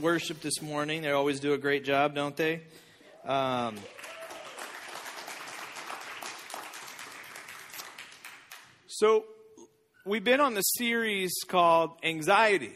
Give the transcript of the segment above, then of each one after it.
worship this morning. They always do a great job, don't they? Um, so, we've been on the series called Anxiety,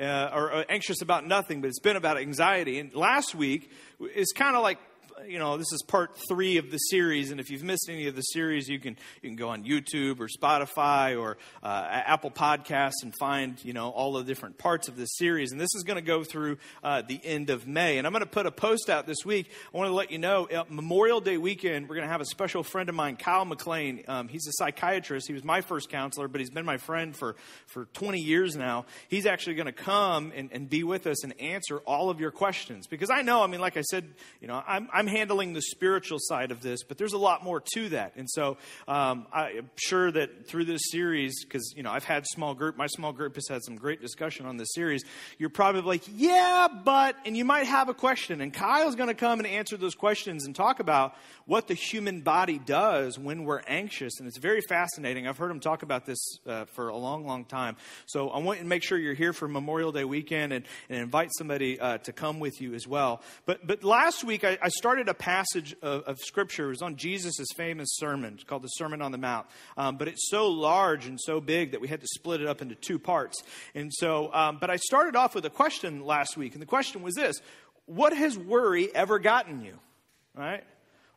uh, or, or Anxious About Nothing, but it's been about anxiety. And last week is kind of like you know, this is part three of the series, and if you've missed any of the series, you can you can go on YouTube or Spotify or uh, Apple Podcasts and find you know all the different parts of this series. And this is going to go through uh, the end of May. And I'm going to put a post out this week. I want to let you know Memorial Day weekend, we're going to have a special friend of mine, Kyle McLean. Um, he's a psychiatrist. He was my first counselor, but he's been my friend for for 20 years now. He's actually going to come and, and be with us and answer all of your questions because I know. I mean, like I said, you know, I'm, I'm handling the spiritual side of this, but there's a lot more to that. And so um, I'm sure that through this series, because you know I've had small group, my small group has had some great discussion on this series. You're probably like, yeah, but, and you might have a question, and Kyle's going to come and answer those questions and talk about what the human body does when we're anxious, and it's very fascinating. I've heard him talk about this uh, for a long, long time. So I want to make sure you're here for Memorial Day weekend and, and invite somebody uh, to come with you as well. But but last week I, I started a passage of, of Scripture. It was on Jesus' famous sermon. It's called the Sermon on the Mount. Um, but it's so large and so big that we had to split it up into two parts. And so, um, but I started off with a question last week, and the question was this What has worry ever gotten you? Right?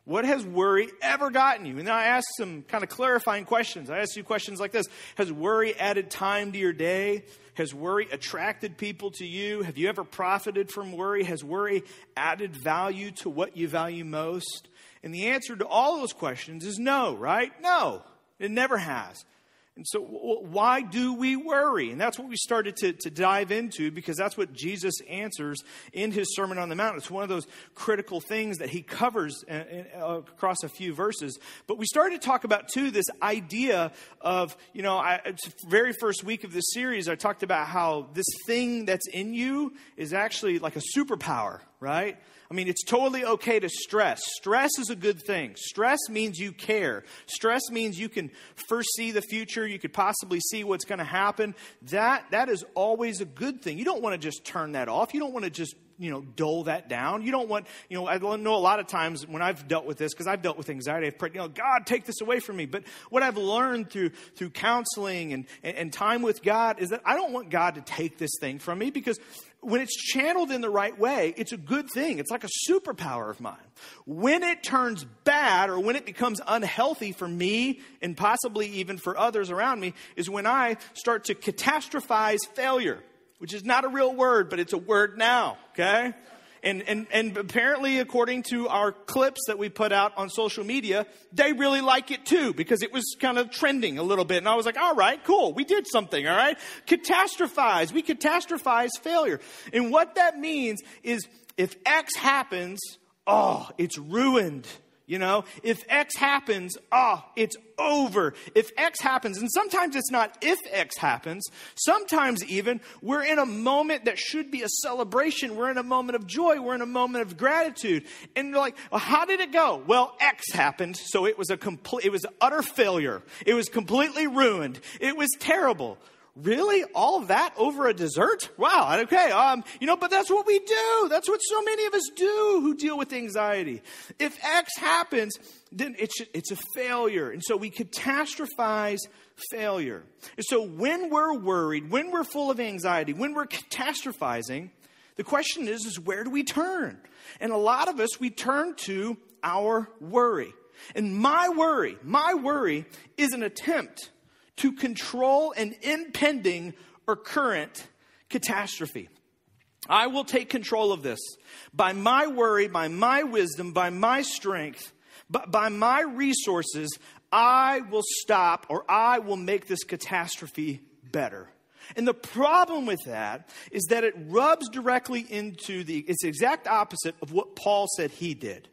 What has worry ever gotten you? And then I asked some kind of clarifying questions. I asked you questions like this Has worry added time to your day? Has worry attracted people to you? Have you ever profited from worry? Has worry added value to what you value most? And the answer to all those questions is no, right? No, it never has. And so, why do we worry? And that's what we started to, to dive into because that's what Jesus answers in his Sermon on the Mount. It's one of those critical things that he covers across a few verses. But we started to talk about, too, this idea of, you know, I, very first week of this series, I talked about how this thing that's in you is actually like a superpower, right? I mean, it's totally okay to stress. Stress is a good thing. Stress means you care. Stress means you can foresee the future. You could possibly see what's going to happen. That, that is always a good thing. You don't want to just turn that off. You don't want to just you know, dull that down. You don't want, you know, I know a lot of times when I've dealt with this, because I've dealt with anxiety, I've prayed, you know, God, take this away from me. But what I've learned through, through counseling and, and, and time with God is that I don't want God to take this thing from me because when it's channeled in the right way, it's a good thing. It's like a superpower of mine. When it turns bad or when it becomes unhealthy for me and possibly even for others around me is when I start to catastrophize failure, which is not a real word, but it's a word now, okay? And, and, and apparently, according to our clips that we put out on social media, they really like it too because it was kind of trending a little bit. And I was like, all right, cool. We did something. All right. Catastrophize. We catastrophize failure. And what that means is if X happens, oh, it's ruined. You know, if X happens, ah, oh, it's over. If X happens, and sometimes it's not if X happens, sometimes even we're in a moment that should be a celebration. We're in a moment of joy. We're in a moment of gratitude. And you're like, well, how did it go? Well, X happened, so it was a complete, it was utter failure. It was completely ruined. It was terrible. Really? All that over a dessert? Wow, okay. Um, you know, but that's what we do. That's what so many of us do who deal with anxiety. If X happens, then it's, it's a failure. And so we catastrophize failure. And so when we're worried, when we're full of anxiety, when we're catastrophizing, the question is, is where do we turn? And a lot of us, we turn to our worry. And my worry, my worry is an attempt to control an impending or current catastrophe. I will take control of this by my worry, by my wisdom, by my strength, but by my resources. I will stop or I will make this catastrophe better. And the problem with that is that it rubs directly into the it's the exact opposite of what Paul said he did.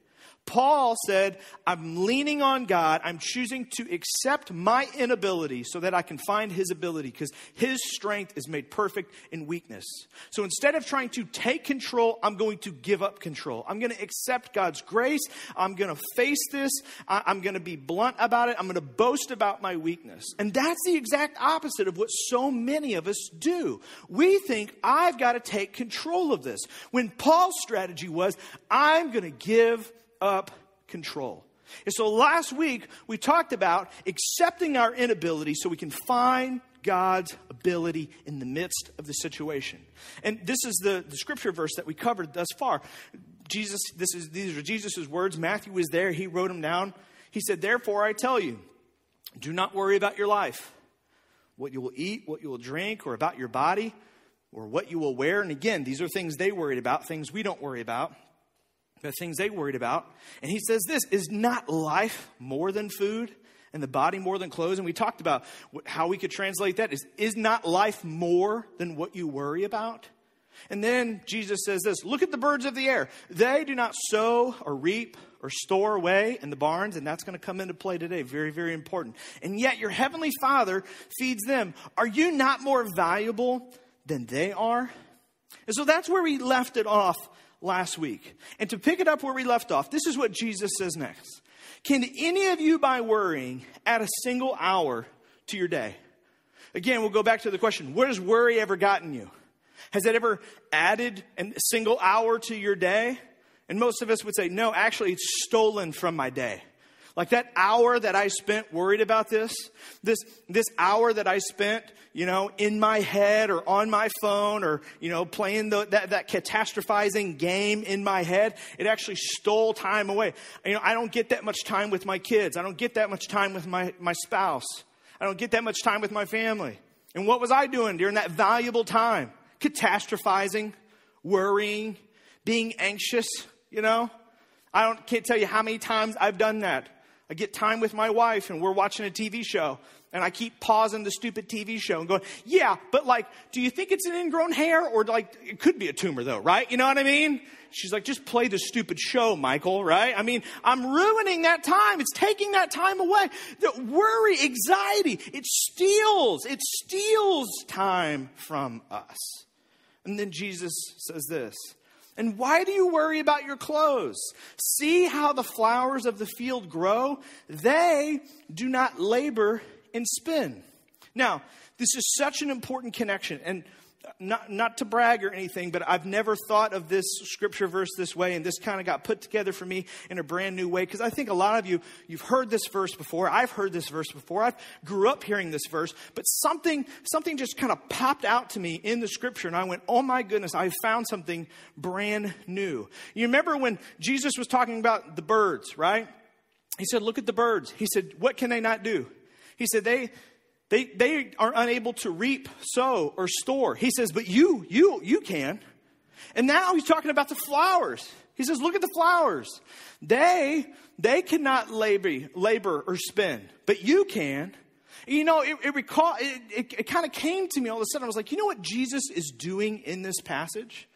Paul said, I'm leaning on God. I'm choosing to accept my inability so that I can find his ability because his strength is made perfect in weakness. So instead of trying to take control, I'm going to give up control. I'm going to accept God's grace. I'm going to face this. I'm going to be blunt about it. I'm going to boast about my weakness. And that's the exact opposite of what so many of us do. We think, I've got to take control of this. When Paul's strategy was, I'm going to give up control. And so last week, we talked about accepting our inability so we can find God's ability in the midst of the situation. And this is the, the scripture verse that we covered thus far. Jesus, this is, these are Jesus' words. Matthew was there, he wrote them down. He said, Therefore, I tell you, do not worry about your life, what you will eat, what you will drink, or about your body, or what you will wear. And again, these are things they worried about, things we don't worry about the things they worried about. And he says this is not life more than food and the body more than clothes? And we talked about how we could translate that is, is not life more than what you worry about? And then Jesus says this Look at the birds of the air. They do not sow or reap or store away in the barns, and that's going to come into play today. Very, very important. And yet your heavenly Father feeds them. Are you not more valuable than they are? And so that's where we left it off last week. And to pick it up where we left off, this is what Jesus says next. Can any of you, by worrying, add a single hour to your day? Again, we'll go back to the question where has worry ever gotten you? Has it ever added a single hour to your day? And most of us would say, no, actually, it's stolen from my day. Like that hour that I spent worried about this, this, this hour that I spent, you know, in my head or on my phone or, you know, playing the, that, that catastrophizing game in my head, it actually stole time away. You know, I don't get that much time with my kids. I don't get that much time with my, my spouse. I don't get that much time with my family. And what was I doing during that valuable time? Catastrophizing, worrying, being anxious, you know? I don't, can't tell you how many times I've done that. I get time with my wife and we're watching a TV show and I keep pausing the stupid TV show and going, yeah, but like, do you think it's an ingrown hair or like, it could be a tumor though, right? You know what I mean? She's like, just play the stupid show, Michael, right? I mean, I'm ruining that time. It's taking that time away. The worry, anxiety, it steals, it steals time from us. And then Jesus says this and why do you worry about your clothes? See how the flowers of the field grow? They do not labor and spin. Now, this is such an important connection. And not, not to brag or anything, but I've never thought of this scripture verse this way, and this kind of got put together for me in a brand new way because I think a lot of you, you've heard this verse before. I've heard this verse before. I grew up hearing this verse, but something, something just kind of popped out to me in the scripture, and I went, oh my goodness, I found something brand new. You remember when Jesus was talking about the birds, right? He said, look at the birds. He said, what can they not do? He said, they, they, they are unable to reap, sow, or store. He says, but you, you, you can. And now he's talking about the flowers. He says, look at the flowers. They, they cannot labor, labor or spin, but you can. You know, it, it recall, it, it, it kind of came to me all of a sudden. I was like, you know what Jesus is doing in this passage?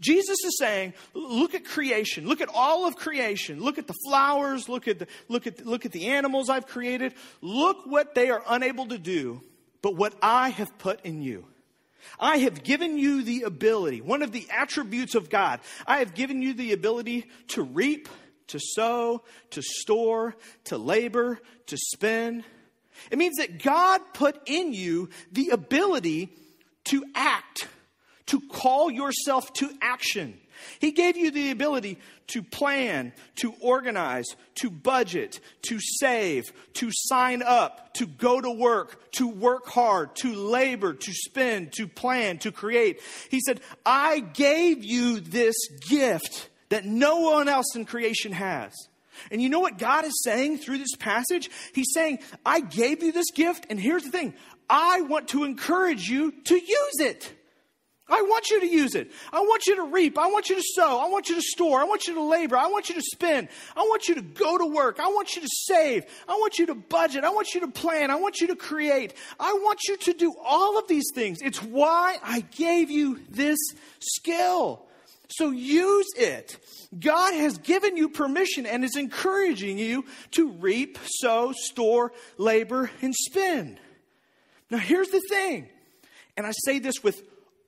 Jesus is saying, look at creation. Look at all of creation. Look at the flowers. Look at the, look at, look at the animals I've created. Look what they are unable to do, but what I have put in you. I have given you the ability, one of the attributes of God. I have given you the ability to reap, to sow, to store, to labor, to spin. It means that God put in you the ability to act to call yourself to action. He gave you the ability to plan, to organize, to budget, to save, to sign up, to go to work, to work hard, to labor, to spend, to plan, to create. He said, I gave you this gift that no one else in creation has. And you know what God is saying through this passage? He's saying, I gave you this gift, and here's the thing I want to encourage you to use it. I want you to use it. I want you to reap. I want you to sow. I want you to store. I want you to labor. I want you to spend. I want you to go to work. I want you to save. I want you to budget. I want you to plan. I want you to create. I want you to do all of these things. It's why I gave you this skill. So use it. God has given you permission and is encouraging you to reap, sow, store, labor, and spend. Now, here's the thing, and I say this with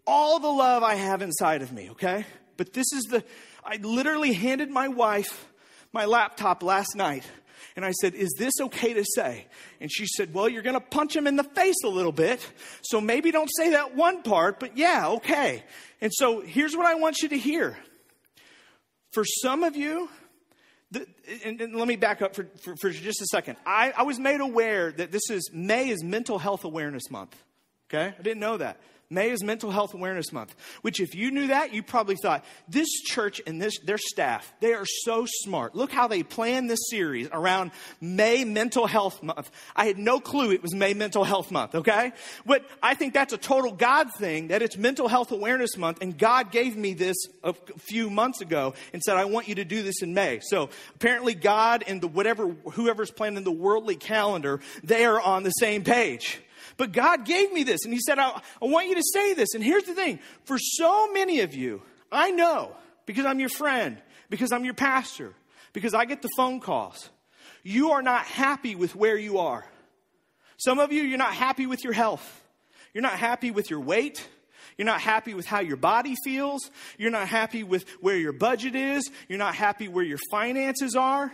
all the love I have inside of me, okay? But this is the, I literally handed my wife my laptop last night and I said, Is this okay to say? And she said, Well, you're going to punch him in the face a little bit. So maybe don't say that one part, but yeah, okay. And so here's what I want you to hear. For some of you, the, and, and, let me back up for, for, for just a second. I, I was made aware that this is May is Mental Health Awareness Month. Okay? I didn't know that. May is Mental Health Awareness Month, which if you knew that, you probably thought, this church and this, their staff, they are so smart. Look how they planned this series around May Mental Health Month. I had no clue it was May Mental Health Month, okay? But I think that's a total God thing, that it's Mental Health Awareness Month, and God gave me this a few months ago and said, I want you to do this in May. So apparently God and the whatever, whoever's planning the worldly calendar, they are on the same page. But God gave me this, and He said, I, I want you to say this. And here's the thing for so many of you, I know because I'm your friend, because I'm your pastor, because I get the phone calls, you are not happy with where you are. Some of you, you're not happy with your health. You're not happy with your weight. You're not happy with how your body feels. You're not happy with where your budget is. You're not happy where your finances are.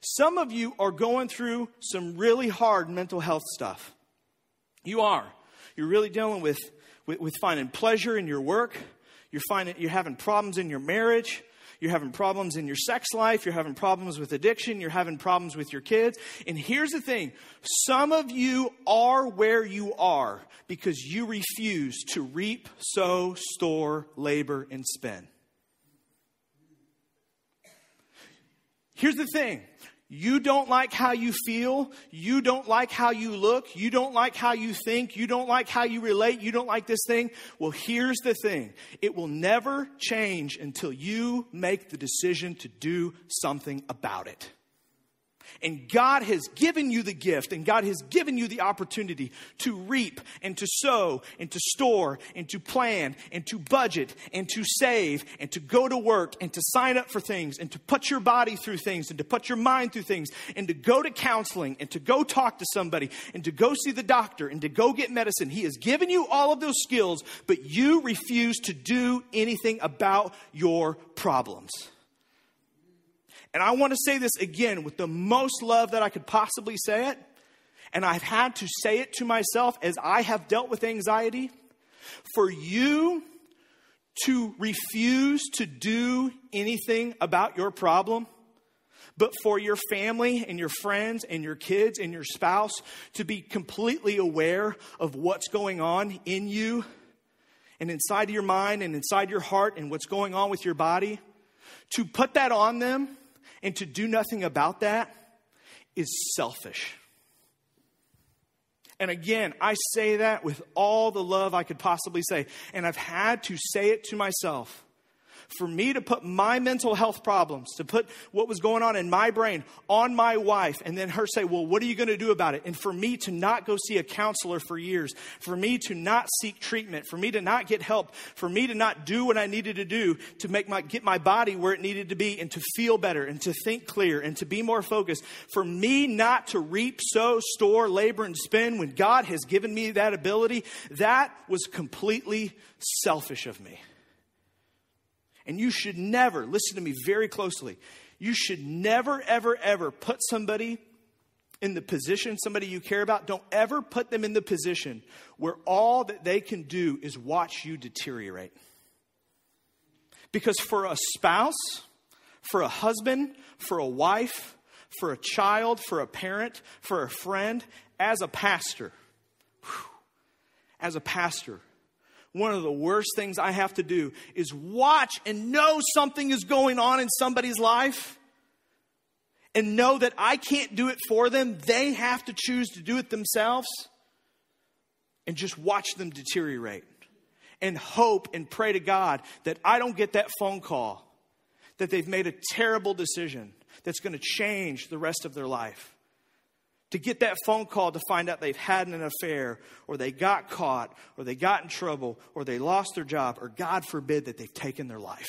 Some of you are going through some really hard mental health stuff. You are. You're really dealing with, with, with finding pleasure in your work. You're, finding, you're having problems in your marriage. You're having problems in your sex life. You're having problems with addiction. You're having problems with your kids. And here's the thing some of you are where you are because you refuse to reap, sow, store, labor, and spend. Here's the thing you don't like how you feel. You don't like how you look. You don't like how you think. You don't like how you relate. You don't like this thing. Well, here's the thing it will never change until you make the decision to do something about it. And God has given you the gift and God has given you the opportunity to reap and to sow and to store and to plan and to budget and to save and to go to work and to sign up for things and to put your body through things and to put your mind through things and to go to counseling and to go talk to somebody and to go see the doctor and to go get medicine. He has given you all of those skills, but you refuse to do anything about your problems. And I want to say this again with the most love that I could possibly say it. And I've had to say it to myself as I have dealt with anxiety. For you to refuse to do anything about your problem, but for your family and your friends and your kids and your spouse to be completely aware of what's going on in you and inside your mind and inside your heart and what's going on with your body, to put that on them and to do nothing about that is selfish. And again, I say that with all the love I could possibly say. And I've had to say it to myself for me to put my mental health problems, to put what was going on in my brain on my wife, and then her say, Well, what are you going to do about it? And for me to not go see a counselor for years, for me to not seek treatment, for me to not get help, for me to not do what I needed to do to make my, get my body where it needed to be and to feel better and to think clear and to be more focused, for me not to reap, sow, store, labor, and spend when God has given me that ability, that was completely selfish of me. And you should never, listen to me very closely, you should never, ever, ever put somebody in the position, somebody you care about, don't ever put them in the position where all that they can do is watch you deteriorate. Because for a spouse, for a husband, for a wife, for a child, for a parent, for a friend, as a pastor, whew, as a pastor, one of the worst things I have to do is watch and know something is going on in somebody's life and know that I can't do it for them. They have to choose to do it themselves and just watch them deteriorate and hope and pray to God that I don't get that phone call that they've made a terrible decision that's going to change the rest of their life. To get that phone call to find out they've had an affair, or they got caught, or they got in trouble, or they lost their job, or God forbid that they've taken their life.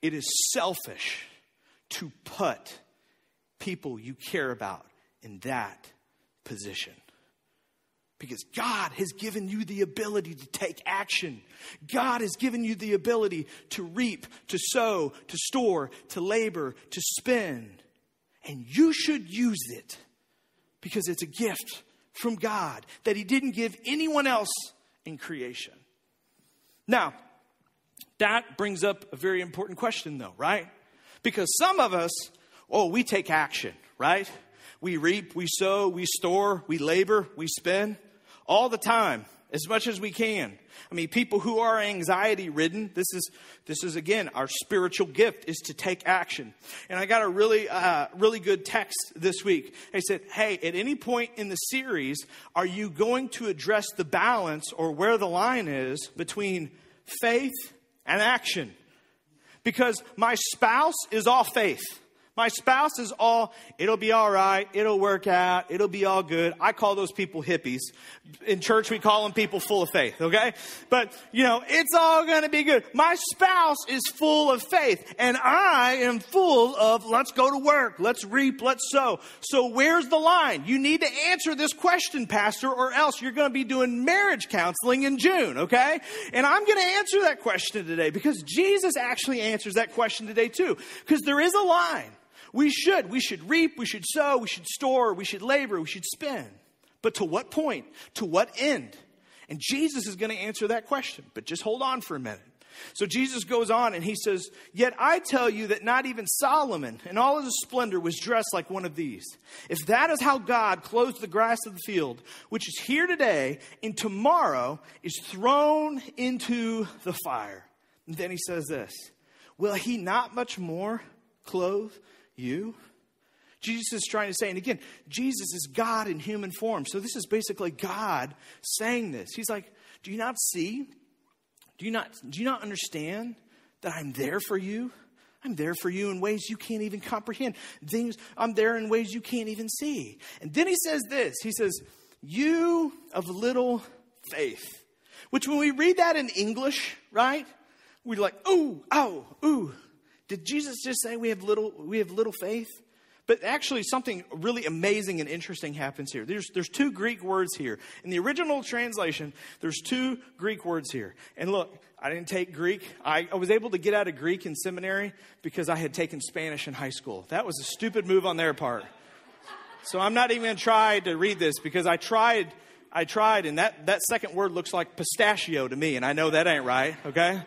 It is selfish to put people you care about in that position. Because God has given you the ability to take action. God has given you the ability to reap, to sow, to store, to labor, to spend. And you should use it because it's a gift from God that He didn't give anyone else in creation. Now, that brings up a very important question, though, right? Because some of us, oh, we take action, right? We reap, we sow, we store, we labor, we spend all the time as much as we can. I mean, people who are anxiety ridden, this is, this is again, our spiritual gift is to take action. And I got a really, uh, really good text this week. They said, Hey, at any point in the series, are you going to address the balance or where the line is between faith and action? Because my spouse is all faith. My spouse is all, it'll be all right, it'll work out, it'll be all good. I call those people hippies. In church, we call them people full of faith, okay? But, you know, it's all gonna be good. My spouse is full of faith, and I am full of let's go to work, let's reap, let's sow. So where's the line? You need to answer this question, Pastor, or else you're gonna be doing marriage counseling in June, okay? And I'm gonna answer that question today because Jesus actually answers that question today too. Because there is a line. We should. We should reap, we should sow, we should store, we should labor, we should spend. But to what point? To what end? And Jesus is going to answer that question. But just hold on for a minute. So Jesus goes on and he says, Yet I tell you that not even Solomon in all his splendor was dressed like one of these. If that is how God clothes the grass of the field, which is here today and tomorrow is thrown into the fire. And then he says this Will he not much more clothe you? Jesus is trying to say, and again, Jesus is God in human form. So this is basically God saying this. He's like, Do you not see? Do you not, do you not understand that I'm there for you? I'm there for you in ways you can't even comprehend. Things I'm there in ways you can't even see. And then he says this He says, You of little faith. Which when we read that in English, right? We're like, ooh, oh, ooh, did Jesus just say we have little, we have little faith? But actually, something really amazing and interesting happens here. There's, there's two Greek words here. In the original translation, there's two Greek words here. And look, I didn't take Greek. I, I was able to get out of Greek in seminary because I had taken Spanish in high school. That was a stupid move on their part. So I'm not even going to try to read this because I tried, I tried, and that, that second word looks like pistachio to me, and I know that ain't right, okay?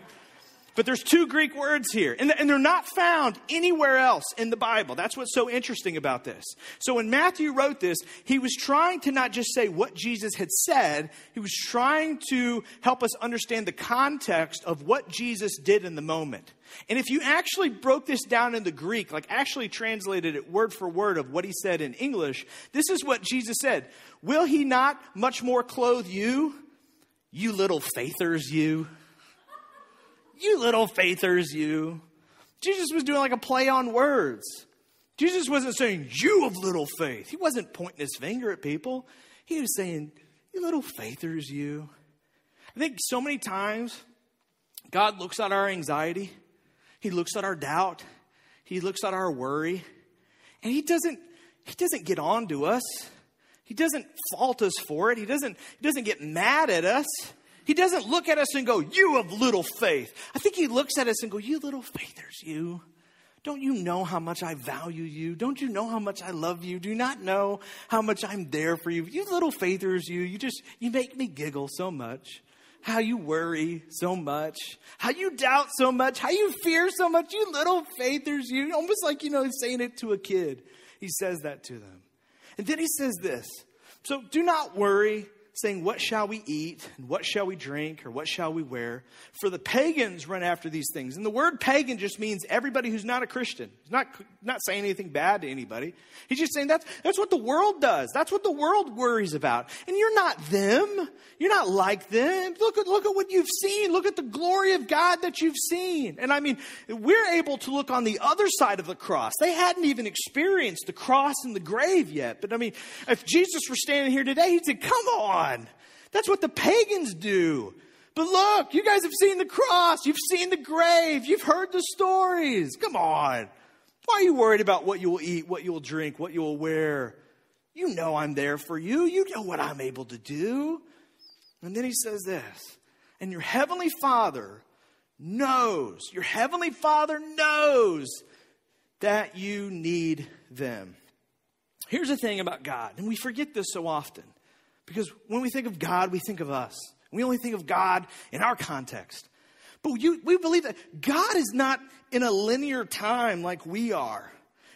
But there's two Greek words here, and they're not found anywhere else in the Bible. That's what's so interesting about this. So when Matthew wrote this, he was trying to not just say what Jesus had said, he was trying to help us understand the context of what Jesus did in the moment. And if you actually broke this down into Greek, like actually translated it word for word of what he said in English, this is what Jesus said Will he not much more clothe you, you little faithers, you? You little faithers, you. Jesus was doing like a play on words. Jesus wasn't saying, You of little faith. He wasn't pointing his finger at people. He was saying, You little faithers, you. I think so many times God looks at our anxiety, He looks at our doubt, He looks at our worry, and He doesn't, He doesn't get on to us. He doesn't fault us for it. He doesn't, he doesn't get mad at us. He doesn't look at us and go, You have little faith. I think he looks at us and go, You little faithers, you. Don't you know how much I value you? Don't you know how much I love you? Do you not know how much I'm there for you? You little faithers, you. You just, you make me giggle so much. How you worry so much. How you doubt so much. How you fear so much. You little faithers, you. Almost like, you know, he's saying it to a kid. He says that to them. And then he says this. So do not worry saying, What shall we eat? And what shall we drink? Or what shall we wear? For the pagans run after these things. And the word pagan just means everybody who's not a Christian. He's not, not saying anything bad to anybody. He's just saying that's, that's what the world does. That's what the world worries about. And you're not them. You're not like them. Look at, look at what you've seen. Look at the glory of God that you've seen. And I mean, we're able to look on the other side of the cross. They hadn't even experienced the cross and the grave yet. But I mean, if Jesus were standing here today, he'd say, Come on. That's what the pagans do. But look, you guys have seen the cross. You've seen the grave. You've heard the stories. Come on. Why are you worried about what you will eat, what you will drink, what you will wear? You know I'm there for you. You know what I'm able to do. And then he says this And your heavenly Father knows, your heavenly Father knows that you need them. Here's the thing about God, and we forget this so often because when we think of God, we think of us. We only think of God in our context. But you, we believe that God is not in a linear time like we are.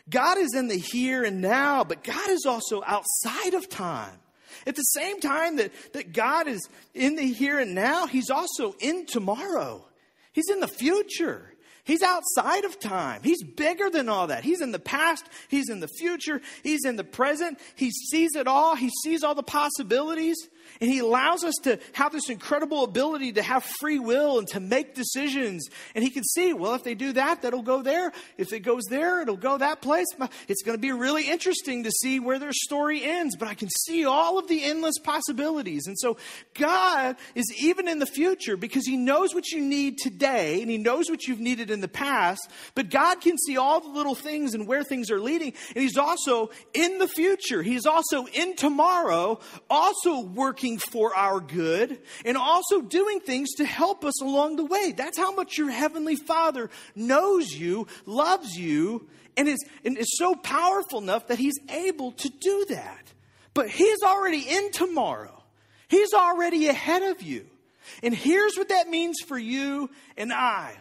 God is in the here and now, but God is also outside of time. At the same time that, that God is in the here and now, He's also in tomorrow. He's in the future. He's outside of time. He's bigger than all that. He's in the past. He's in the future. He's in the present. He sees it all. He sees all the possibilities. And He allows us to have this incredible ability to have free will and to make decisions. And He can see, well, if they do that, that'll go there. If it goes there, it'll go that place. It's going to be really interesting to see where their story ends, but I can see all of the endless possibilities. And so God is even in the future because He knows what you need today and He knows what you've needed in the past, but God can see all the little things and where things are leading. And He's also in the future. He's also in tomorrow, also working working for our good and also doing things to help us along the way. That's how much your Heavenly Father knows you, loves you, and is, and is so powerful enough that He's able to do that. But He's already in tomorrow, He's already ahead of you. And here's what that means for you and I.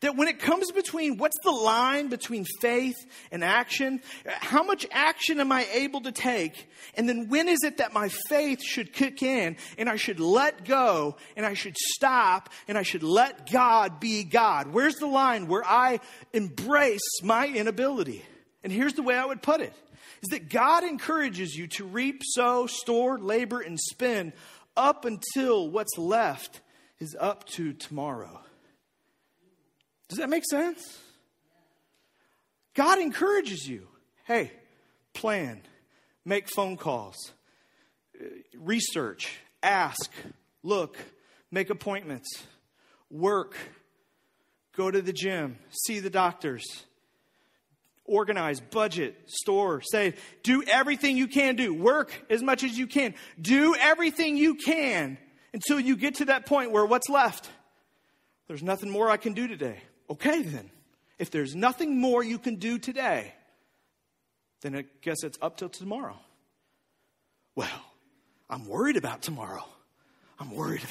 That when it comes between what's the line between faith and action, how much action am I able to take? And then when is it that my faith should kick in and I should let go and I should stop and I should let God be God? Where's the line where I embrace my inability? And here's the way I would put it is that God encourages you to reap, sow, store, labor, and spend up until what's left is up to tomorrow. Does that make sense? God encourages you. Hey, plan, make phone calls, research, ask, look, make appointments, work, go to the gym, see the doctors, organize, budget, store, save. Do everything you can do. Work as much as you can. Do everything you can until you get to that point where what's left? There's nothing more I can do today. Okay, then. If there's nothing more you can do today, then I guess it's up till tomorrow. Well, I'm worried about tomorrow. I'm worried.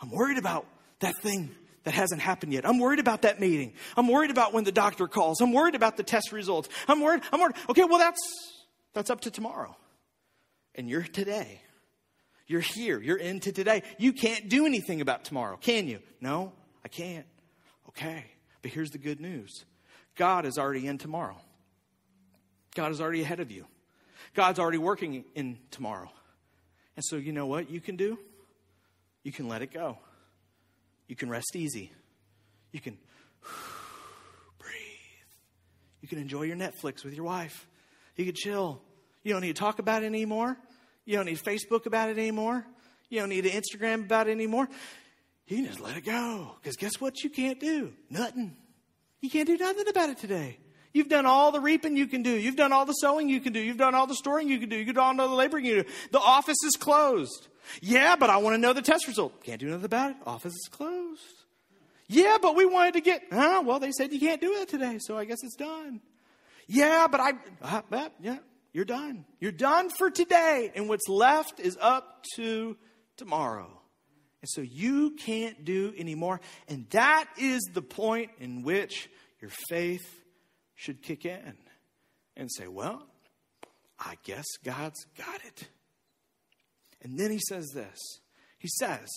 I'm worried about that thing that hasn't happened yet. I'm worried about that meeting. I'm worried about when the doctor calls. I'm worried about the test results. I'm worried. I'm worried. Okay, well that's that's up to tomorrow. And you're today. You're here. You're into today. You can't do anything about tomorrow, can you? No, I can't. Okay. But here's the good news God is already in tomorrow, God is already ahead of you. God's already working in tomorrow. And so, you know what you can do? You can let it go. You can rest easy. You can breathe. You can enjoy your Netflix with your wife. You can chill. You don't need to talk about it anymore. You don't need Facebook about it anymore. You don't need Instagram about it anymore. You just let it go. Because guess what you can't do? Nothing. You can't do nothing about it today. You've done all the reaping you can do. You've done all the sowing you can do. You've done all the storing you can do. You've done all the laboring you can do. The office is closed. Yeah, but I want to know the test result. Can't do nothing about it. Office is closed. Yeah, but we wanted to get, huh? Well, they said you can't do that today, so I guess it's done. Yeah, but I, uh, yeah, you're done. You're done for today, and what's left is up to tomorrow. And so you can't do anymore. And that is the point in which your faith should kick in and say, well, I guess God's got it. And then he says this. He says,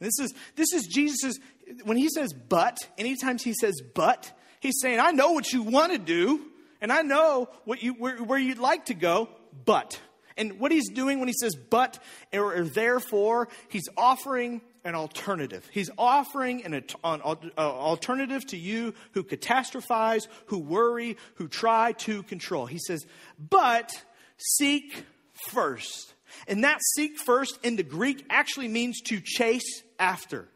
this is this is Jesus's when he says but, anytime he says but, he's saying, I know what you want to do, and I know what you where, where you'd like to go, but. And what he's doing when he says but or, or therefore, he's offering an alternative. He's offering an, an, uh, alternative to you who catastrophize, who worry, who try to control. He says, but seek first. And that seek first in the Greek actually means to chase after.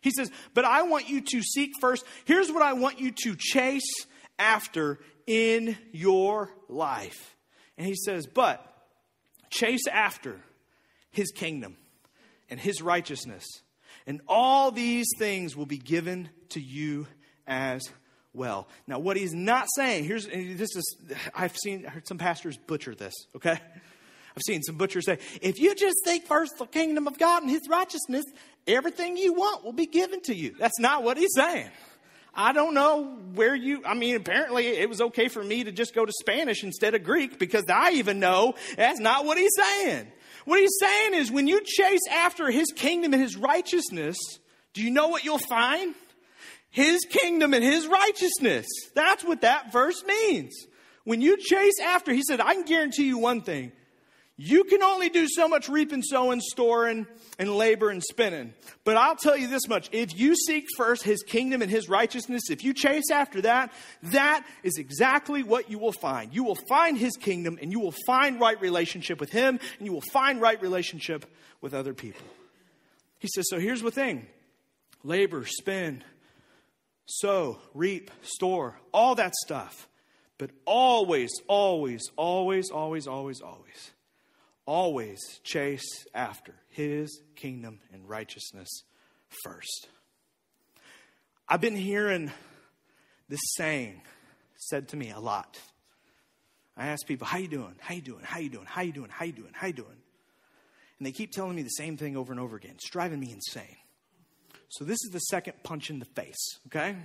He says, but I want you to seek first. Here's what I want you to chase after in your life. And he says, but chase after his kingdom and his righteousness. And all these things will be given to you as well. Now, what he's not saying, here's this is I've seen heard some pastors butcher this, okay? I've seen some butchers say, if you just seek first the kingdom of God and his righteousness, everything you want will be given to you. That's not what he's saying. I don't know where you, I mean, apparently it was okay for me to just go to Spanish instead of Greek because I even know that's not what he's saying. What he's saying is when you chase after his kingdom and his righteousness, do you know what you'll find? His kingdom and his righteousness. That's what that verse means. When you chase after, he said, I can guarantee you one thing. You can only do so much reaping, sowing, storing, and labor and spinning. But I'll tell you this much if you seek first his kingdom and his righteousness, if you chase after that, that is exactly what you will find. You will find his kingdom and you will find right relationship with him and you will find right relationship with other people. He says, So here's the thing labor, spin, sow, reap, store, all that stuff. But always, always, always, always, always, always always chase after his kingdom and righteousness first. I've been hearing this saying said to me a lot. I ask people, how you doing? How you doing? How you doing? How you doing? How you doing? How you doing? And they keep telling me the same thing over and over again. It's driving me insane. So this is the second punch in the face, okay?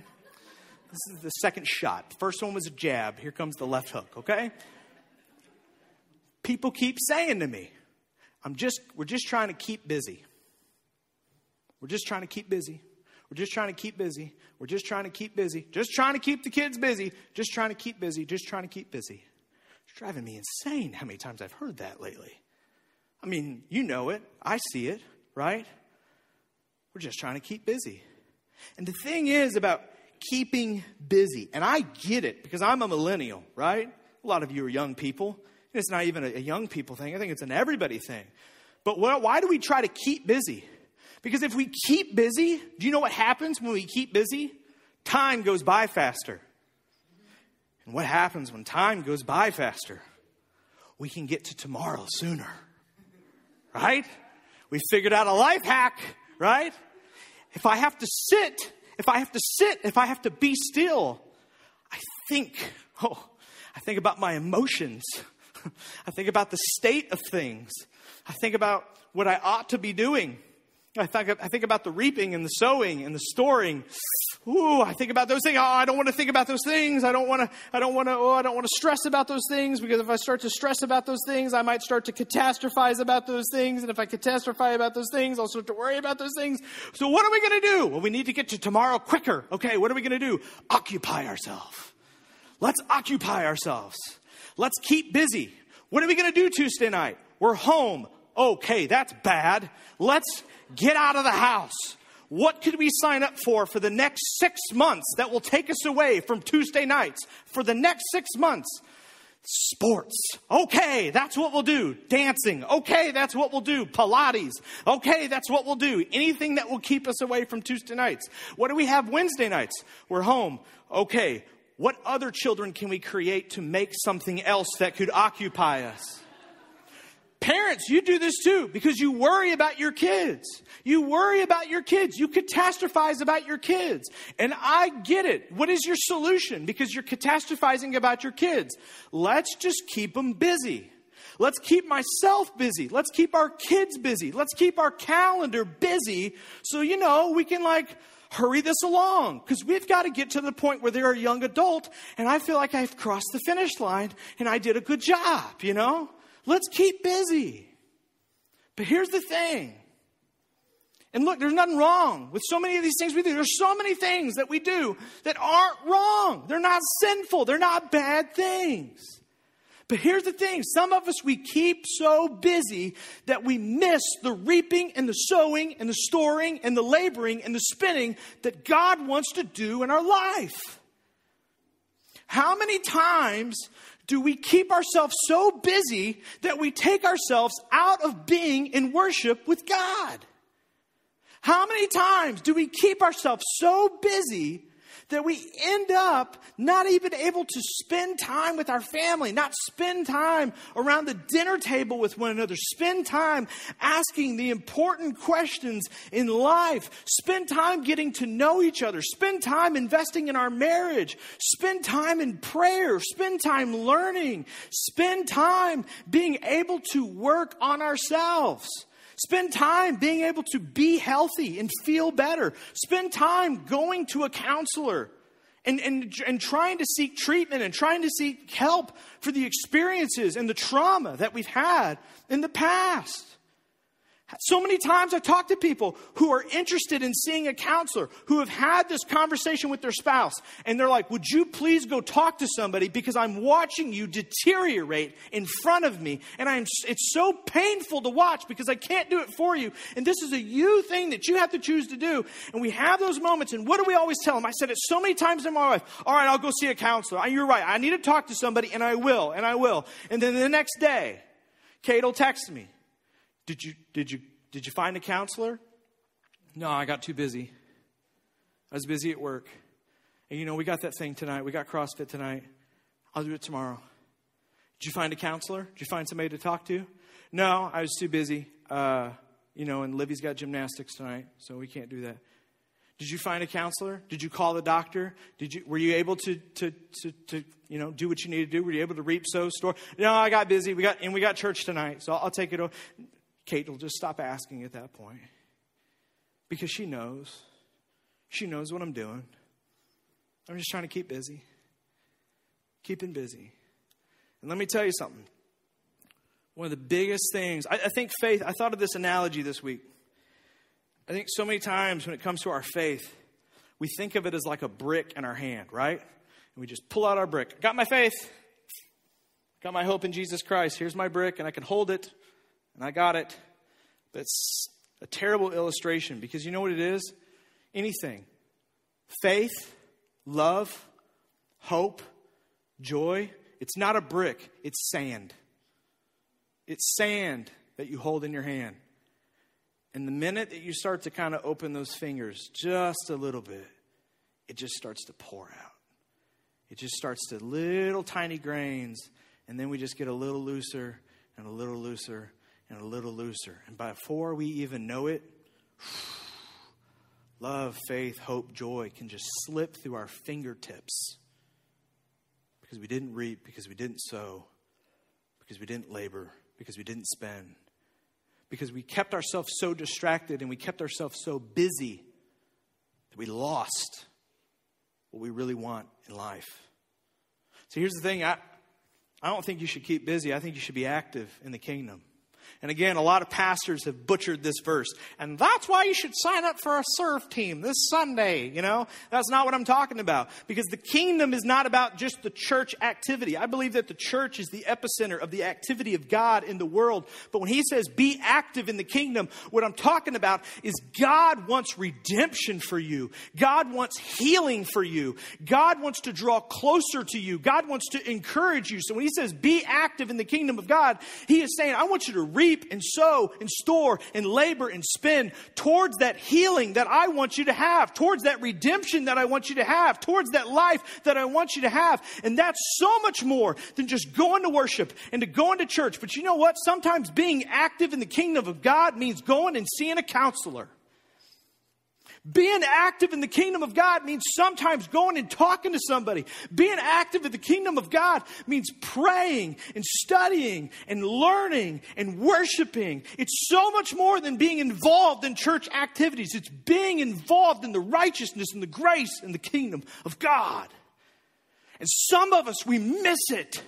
This is the second shot. The First one was a jab. Here comes the left hook, okay? People keep saying to me, I'm just, we're just trying to keep busy. We're just trying to keep busy. We're just trying to keep busy. We're just trying to keep busy. Just trying to keep the kids busy. Just trying to keep busy. Just trying to keep busy. It's driving me insane how many times I've heard that lately. I mean, you know it. I see it, right? We're just trying to keep busy. And the thing is about keeping busy, and I get it because I'm a millennial, right? A lot of you are young people. It's not even a young people thing, I think it's an everybody thing. But why do we try to keep busy? Because if we keep busy, do you know what happens when we keep busy? Time goes by faster. And what happens when time goes by faster? We can get to tomorrow sooner. Right? We figured out a life hack, right? If I have to sit, if I have to sit, if I have to be still, I think, oh, I think about my emotions. I think about the state of things. I think about what I ought to be doing. I think, I think about the reaping and the sowing and the storing. Ooh, I think about those things. Oh, I don't want to think about those things. I don't want to, I don't want to, oh, I don't want to stress about those things because if I start to stress about those things, I might start to catastrophize about those things. And if I catastrophize about those things, I'll start to worry about those things. So what are we going to do? Well, we need to get to tomorrow quicker. Okay, what are we going to do? Occupy ourselves. Let's occupy ourselves. Let's keep busy. What are we going to do Tuesday night? We're home. Okay, that's bad. Let's get out of the house. What could we sign up for for the next six months that will take us away from Tuesday nights? For the next six months, sports. Okay, that's what we'll do. Dancing. Okay, that's what we'll do. Pilates. Okay, that's what we'll do. Anything that will keep us away from Tuesday nights. What do we have Wednesday nights? We're home. Okay, what other children can we create to make something else that could occupy us? Parents, you do this too because you worry about your kids. You worry about your kids. You catastrophize about your kids. And I get it. What is your solution? Because you're catastrophizing about your kids. Let's just keep them busy. Let's keep myself busy. Let's keep our kids busy. Let's keep our calendar busy so, you know, we can like hurry this along because we've got to get to the point where they're a young adult and I feel like I've crossed the finish line and I did a good job, you know? Let's keep busy. But here's the thing. And look, there's nothing wrong with so many of these things we do. There's so many things that we do that aren't wrong. They're not sinful. They're not bad things. But here's the thing some of us, we keep so busy that we miss the reaping and the sowing and the storing and the laboring and the spinning that God wants to do in our life. How many times do we keep ourselves so busy that we take ourselves out of being in worship with God? How many times do we keep ourselves so busy that we end up not even able to spend time with our family, not spend time around the dinner table with one another, spend time asking the important questions in life, spend time getting to know each other, spend time investing in our marriage, spend time in prayer, spend time learning, spend time being able to work on ourselves. Spend time being able to be healthy and feel better. Spend time going to a counselor and, and, and trying to seek treatment and trying to seek help for the experiences and the trauma that we've had in the past. So many times I talk to people who are interested in seeing a counselor, who have had this conversation with their spouse, and they're like, Would you please go talk to somebody because I'm watching you deteriorate in front of me? And I'm, it's so painful to watch because I can't do it for you. And this is a you thing that you have to choose to do. And we have those moments, and what do we always tell them? I said it so many times in my life. All right, I'll go see a counselor. You're right. I need to talk to somebody, and I will, and I will. And then the next day, Kate will text me. Did you, did you, did you find a counselor? No, I got too busy. I was busy at work. And you know, we got that thing tonight. We got CrossFit tonight. I'll do it tomorrow. Did you find a counselor? Did you find somebody to talk to? No, I was too busy. Uh, you know, and Livy's got gymnastics tonight, so we can't do that. Did you find a counselor? Did you call the doctor? Did you were you able to to to, to you know do what you need to do? Were you able to reap, sow, store? No, I got busy. We got and we got church tonight, so I'll take it. Over. Kate will just stop asking at that point because she knows. She knows what I'm doing. I'm just trying to keep busy, keeping busy. And let me tell you something. One of the biggest things, I, I think faith, I thought of this analogy this week. I think so many times when it comes to our faith, we think of it as like a brick in our hand, right? And we just pull out our brick. Got my faith. Got my hope in Jesus Christ. Here's my brick, and I can hold it and I got it. It's a terrible illustration because you know what it is? Anything. Faith, love, hope, joy. It's not a brick, it's sand. It's sand that you hold in your hand. And the minute that you start to kind of open those fingers just a little bit, it just starts to pour out. It just starts to little tiny grains, and then we just get a little looser and a little looser and a little looser. And before we even know it, love, faith, hope, joy can just slip through our fingertips because we didn't reap, because we didn't sow, because we didn't labor, because we didn't spend, because we kept ourselves so distracted and we kept ourselves so busy that we lost what we really want in life. So here's the thing I, I don't think you should keep busy, I think you should be active in the kingdom. And again, a lot of pastors have butchered this verse. And that's why you should sign up for a surf team this Sunday. You know, that's not what I'm talking about. Because the kingdom is not about just the church activity. I believe that the church is the epicenter of the activity of God in the world. But when he says be active in the kingdom, what I'm talking about is God wants redemption for you. God wants healing for you. God wants to draw closer to you. God wants to encourage you. So when he says be active in the kingdom of God, he is saying, I want you to read reap and sow and store and labor and spend towards that healing that I want you to have, towards that redemption that I want you to have, towards that life that I want you to have. And that's so much more than just going to worship and to going to church. But you know what? Sometimes being active in the kingdom of God means going and seeing a counselor. Being active in the kingdom of God means sometimes going and talking to somebody. Being active in the kingdom of God means praying and studying and learning and worshiping. It's so much more than being involved in church activities. It's being involved in the righteousness and the grace and the kingdom of God. And some of us, we miss it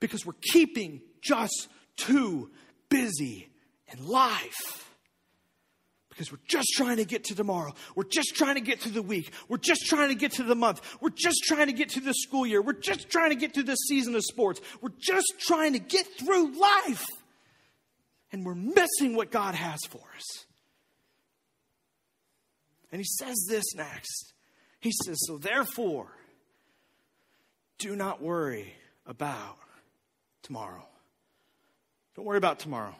because we're keeping just too busy in life. Because we're just trying to get to tomorrow. We're just trying to get through the week. We're just trying to get to the month. We're just trying to get to the school year. We're just trying to get through the season of sports. We're just trying to get through life. And we're missing what God has for us. And he says this next. He says, So therefore, do not worry about tomorrow. Don't worry about tomorrow.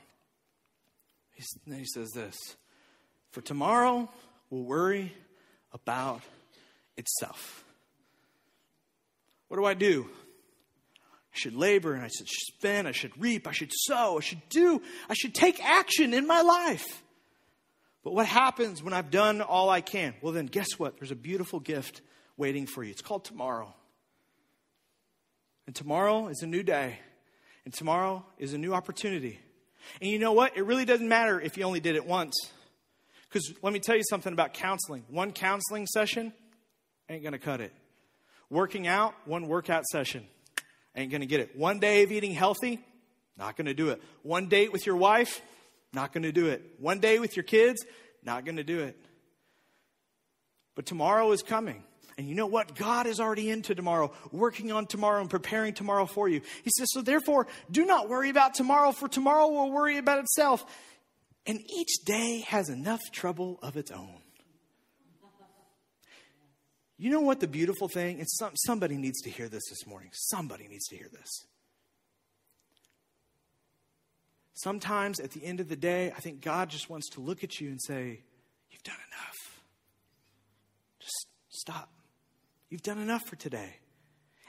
then he says this For tomorrow will worry about itself. What do I do? I should labor and I should spend, I should reap, I should sow, I should do, I should take action in my life. But what happens when I've done all I can? Well, then, guess what? There's a beautiful gift waiting for you. It's called tomorrow. And tomorrow is a new day. And tomorrow is a new opportunity. And you know what? It really doesn't matter if you only did it once. Because let me tell you something about counseling. One counseling session ain't going to cut it. Working out, one workout session ain't going to get it. One day of eating healthy, not going to do it. One date with your wife, not going to do it. One day with your kids, not going to do it. But tomorrow is coming. And you know what? God is already into tomorrow, working on tomorrow and preparing tomorrow for you. He says, So therefore, do not worry about tomorrow, for tomorrow will worry about itself. And each day has enough trouble of its own. You know what the beautiful thing? It's some, somebody needs to hear this this morning. Somebody needs to hear this. Sometimes at the end of the day, I think God just wants to look at you and say, You've done enough. Just stop. You've done enough for today.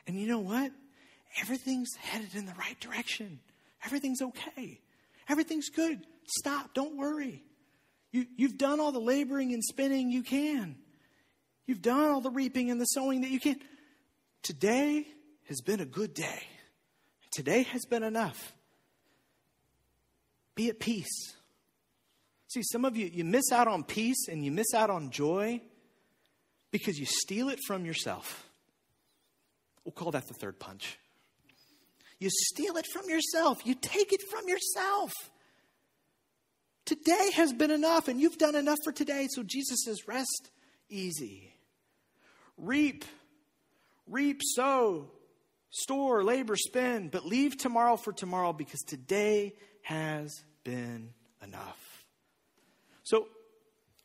And you know what? Everything's headed in the right direction. Everything's okay. Everything's good. Stop. Don't worry. You, you've done all the laboring and spinning you can. You've done all the reaping and the sowing that you can. Today has been a good day. Today has been enough. Be at peace. See, some of you, you miss out on peace and you miss out on joy because you steal it from yourself. We'll call that the third punch. You steal it from yourself, you take it from yourself. Today has been enough, and you've done enough for today. So Jesus says, rest easy. Reap, reap, sow, store, labor, spend, but leave tomorrow for tomorrow because today has been enough. So,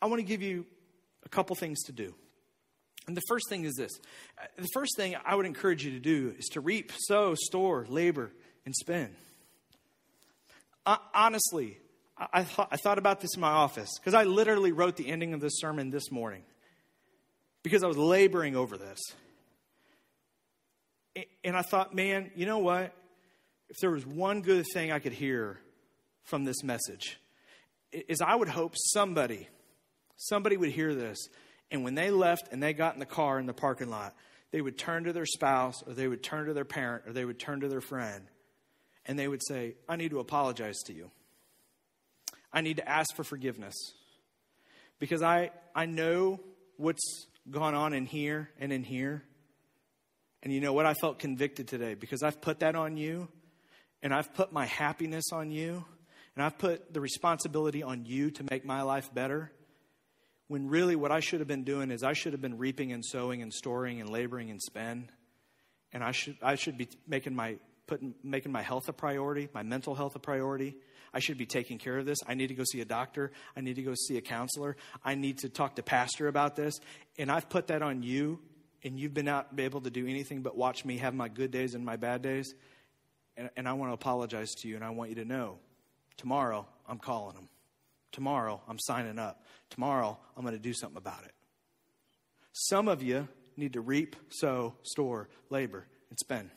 I want to give you a couple things to do. And the first thing is this the first thing I would encourage you to do is to reap, sow, store, labor, and spend. Uh, honestly, I, thought, I thought about this in my office because I literally wrote the ending of this sermon this morning because I was laboring over this. And I thought, man, you know what? If there was one good thing I could hear from this message is I would hope somebody, somebody would hear this. And when they left and they got in the car in the parking lot, they would turn to their spouse or they would turn to their parent or they would turn to their friend and they would say, I need to apologize to you. I need to ask for forgiveness because I, I know what's gone on in here and in here. And you know what? I felt convicted today because I've put that on you and I've put my happiness on you and I've put the responsibility on you to make my life better. When really what I should have been doing is I should have been reaping and sowing and storing and laboring and spend. And I should, I should be making my, putting, making my health a priority, my mental health a priority. I should be taking care of this. I need to go see a doctor. I need to go see a counselor. I need to talk to pastor about this. And I've put that on you, and you've been not able to do anything but watch me have my good days and my bad days. And, and I want to apologize to you, and I want you to know Tomorrow, I'm calling them. Tomorrow, I'm signing up. Tomorrow, I'm going to do something about it. Some of you need to reap, sow, store, labor, and spend.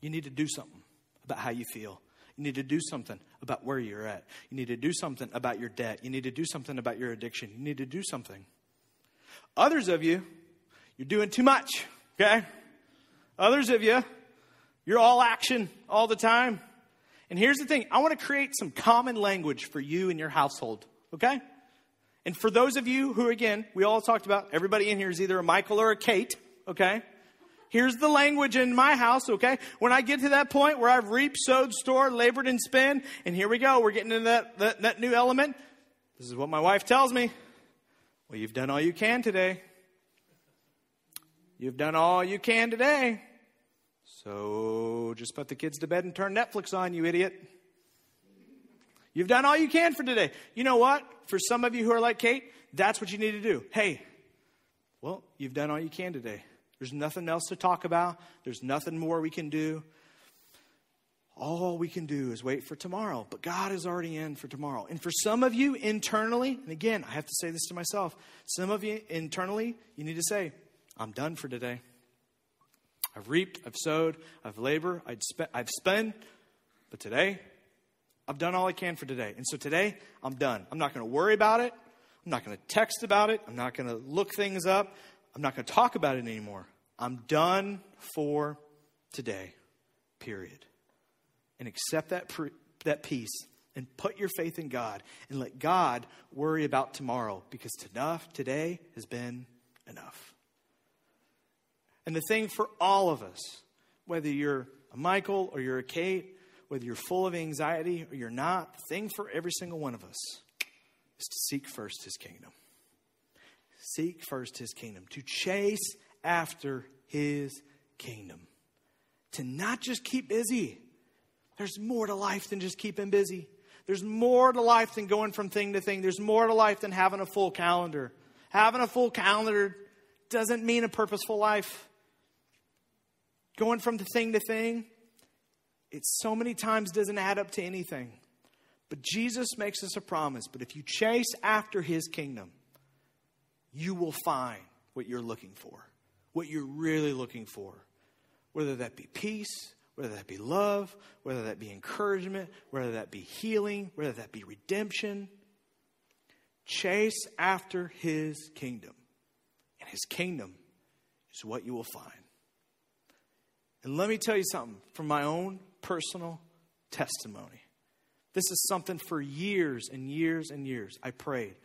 You need to do something about how you feel. You need to do something about where you're at. You need to do something about your debt. You need to do something about your addiction. You need to do something. Others of you, you're doing too much, okay? Others of you, you're all action all the time. And here's the thing I want to create some common language for you and your household, okay? And for those of you who, again, we all talked about, everybody in here is either a Michael or a Kate, okay? Here's the language in my house, okay? When I get to that point where I've reaped, sowed, stored, labored, and spent, and here we go, we're getting into that, that, that new element. This is what my wife tells me. Well, you've done all you can today. You've done all you can today. So just put the kids to bed and turn Netflix on, you idiot. You've done all you can for today. You know what? For some of you who are like Kate, that's what you need to do. Hey, well, you've done all you can today. There's nothing else to talk about, there's nothing more we can do. All we can do is wait for tomorrow. But God is already in for tomorrow. And for some of you internally, and again, I have to say this to myself, some of you internally, you need to say, I'm done for today. I've reaped, I've sowed, I've labored, spent, I've spent, but today, I've done all I can for today. And so today, I'm done. I'm not going to worry about it. I'm not going to text about it. I'm not going to look things up. I'm not going to talk about it anymore. I'm done for today, period. And accept that, that peace and put your faith in God and let God worry about tomorrow because enough today has been enough. And the thing for all of us, whether you're a Michael or you're a Kate, whether you're full of anxiety or you're not, the thing for every single one of us is to seek first his kingdom. Seek first his kingdom, to chase after his kingdom, to not just keep busy. There's more to life than just keeping busy. There's more to life than going from thing to thing. There's more to life than having a full calendar. Having a full calendar doesn't mean a purposeful life. Going from the thing to thing, it so many times doesn't add up to anything. But Jesus makes us a promise. But if you chase after his kingdom, you will find what you're looking for, what you're really looking for. Whether that be peace, whether that be love, whether that be encouragement, whether that be healing, whether that be redemption. Chase after his kingdom. And his kingdom is what you will find. And let me tell you something from my own personal testimony. This is something for years and years and years. I prayed,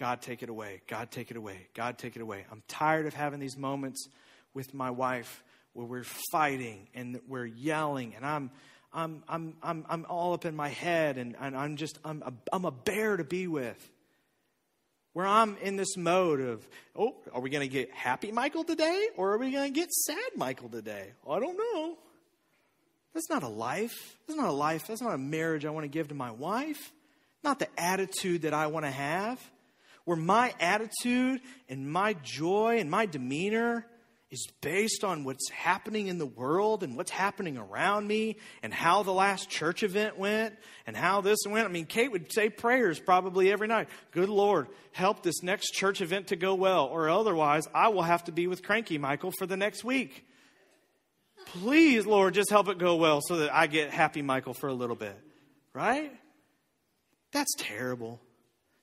God, take it away. God, take it away. God, take it away. I'm tired of having these moments with my wife where we're fighting and we're yelling and I'm. I'm, I'm, I'm, I'm all up in my head and, and I'm just, I'm a, I'm a bear to be with. Where I'm in this mode of, oh, are we going to get happy Michael today or are we going to get sad Michael today? I don't know. That's not a life. That's not a life. That's not a marriage I want to give to my wife. Not the attitude that I want to have where my attitude and my joy and my demeanor is based on what's happening in the world and what's happening around me and how the last church event went and how this went. I mean, Kate would say prayers probably every night. Good Lord, help this next church event to go well, or otherwise I will have to be with Cranky Michael for the next week. Please, Lord, just help it go well so that I get happy Michael for a little bit. Right? That's terrible.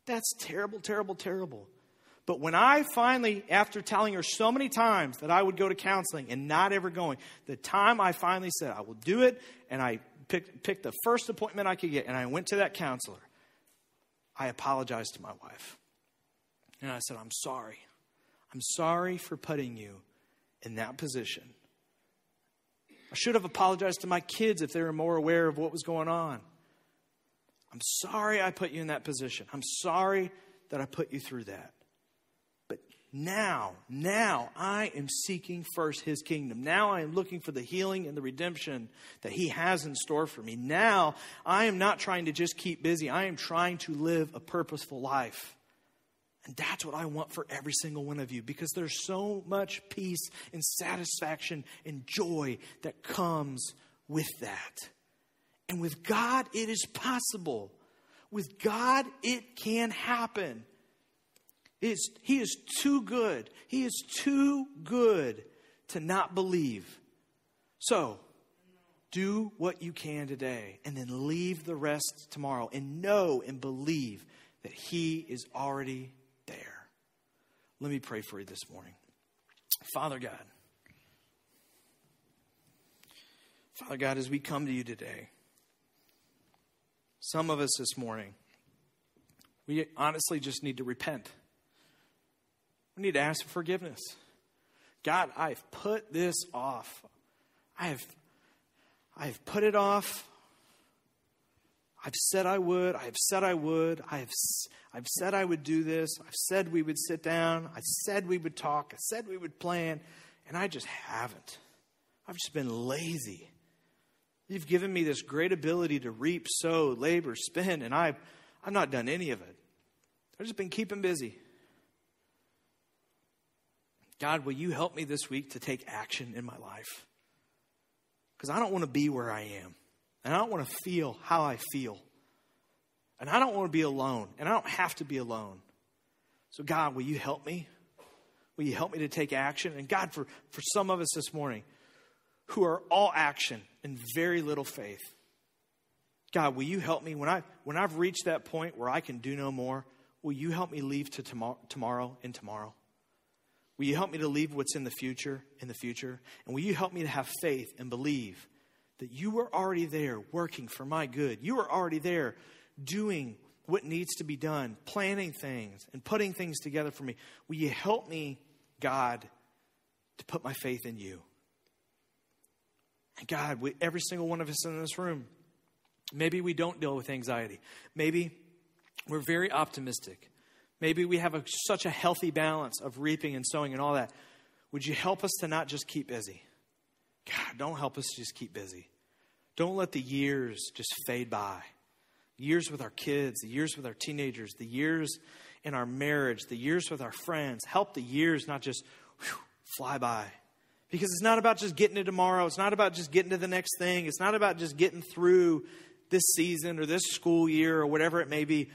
That's terrible, terrible, terrible. But when I finally, after telling her so many times that I would go to counseling and not ever going, the time I finally said, I will do it, and I picked, picked the first appointment I could get, and I went to that counselor, I apologized to my wife. And I said, I'm sorry. I'm sorry for putting you in that position. I should have apologized to my kids if they were more aware of what was going on. I'm sorry I put you in that position. I'm sorry that I put you through that. But now, now I am seeking first his kingdom. Now I am looking for the healing and the redemption that he has in store for me. Now I am not trying to just keep busy, I am trying to live a purposeful life. And that's what I want for every single one of you because there's so much peace and satisfaction and joy that comes with that. And with God, it is possible. With God, it can happen. It is, he is too good. He is too good to not believe. So, do what you can today and then leave the rest tomorrow and know and believe that He is already there. Let me pray for you this morning. Father God, Father God, as we come to you today, some of us this morning, we honestly just need to repent. We need to ask for forgiveness. God, I've put this off. I have, I have put it off. I've said I would. I've said I would. I've, I've said I would do this. I've said we would sit down. I said we would talk. I said we would plan. And I just haven't. I've just been lazy. You've given me this great ability to reap, sow, labor, spend, and I've, I've not done any of it. I've just been keeping busy. God, will you help me this week to take action in my life? Because I don't want to be where I am. And I don't want to feel how I feel. And I don't want to be alone. And I don't have to be alone. So, God, will you help me? Will you help me to take action? And God, for, for some of us this morning who are all action and very little faith, God, will you help me when, I, when I've reached that point where I can do no more? Will you help me leave to tomorrow, tomorrow and tomorrow? Will you help me to leave what's in the future in the future? And will you help me to have faith and believe that you were already there working for my good? You were already there doing what needs to be done, planning things and putting things together for me. Will you help me, God, to put my faith in you? And God, we, every single one of us in this room, maybe we don't deal with anxiety. Maybe we're very optimistic. Maybe we have a, such a healthy balance of reaping and sowing and all that. Would you help us to not just keep busy? God, don't help us just keep busy. Don't let the years just fade by. Years with our kids, the years with our teenagers, the years in our marriage, the years with our friends. Help the years not just whew, fly by. Because it's not about just getting to tomorrow. It's not about just getting to the next thing. It's not about just getting through this season or this school year or whatever it may be.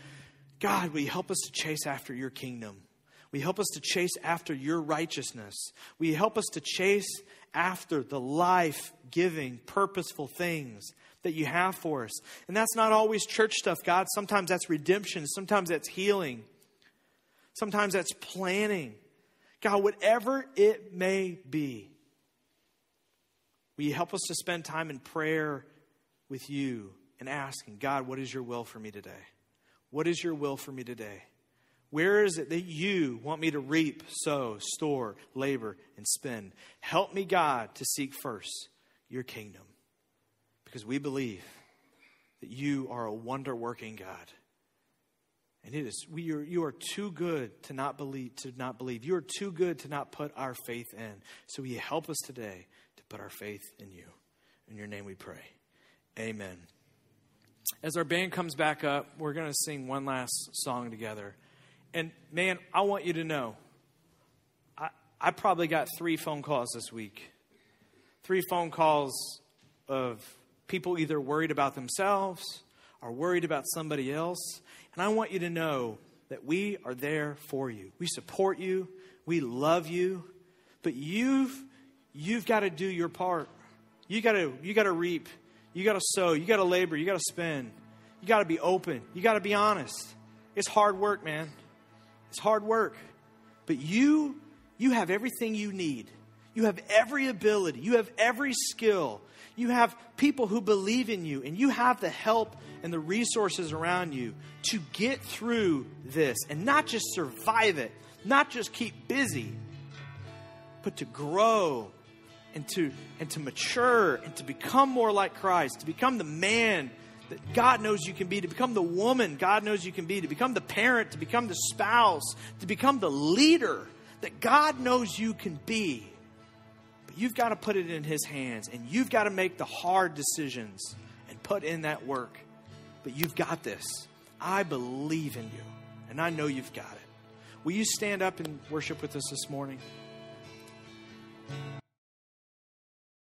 God, will you help us to chase after your kingdom? You help us to chase after your righteousness? You help us to chase after the life giving, purposeful things that you have for us? And that's not always church stuff, God. Sometimes that's redemption, sometimes that's healing, sometimes that's planning. God, whatever it may be, will you help us to spend time in prayer with you and asking, God, what is your will for me today? What is your will for me today? Where is it that you want me to reap, sow, store, labor, and spend? Help me, God, to seek first your kingdom. Because we believe that you are a wonder working God. And it is we are, you are too good to not believe to not believe. You are too good to not put our faith in. So you help us today put our faith in you? In your name we pray. Amen. As our band comes back up, we're going to sing one last song together. And man, I want you to know, I, I probably got three phone calls this week. Three phone calls of people either worried about themselves or worried about somebody else. And I want you to know that we are there for you. We support you. We love you. But you've you've got to do your part. You got to you got to reap. You got to sow. You got to labor. You got to spend. You got to be open. You got to be honest. It's hard work, man. It's hard work. But you you have everything you need. You have every ability. You have every skill. You have people who believe in you and you have the help and the resources around you to get through this and not just survive it, not just keep busy, but to grow and to, and to mature and to become more like Christ, to become the man that God knows you can be, to become the woman God knows you can be, to become the parent, to become the spouse, to become the leader that God knows you can be. But you've got to put it in His hands and you've got to make the hard decisions and put in that work. But you've got this. I believe in you and I know you've got it. Will you stand up and worship with us this morning?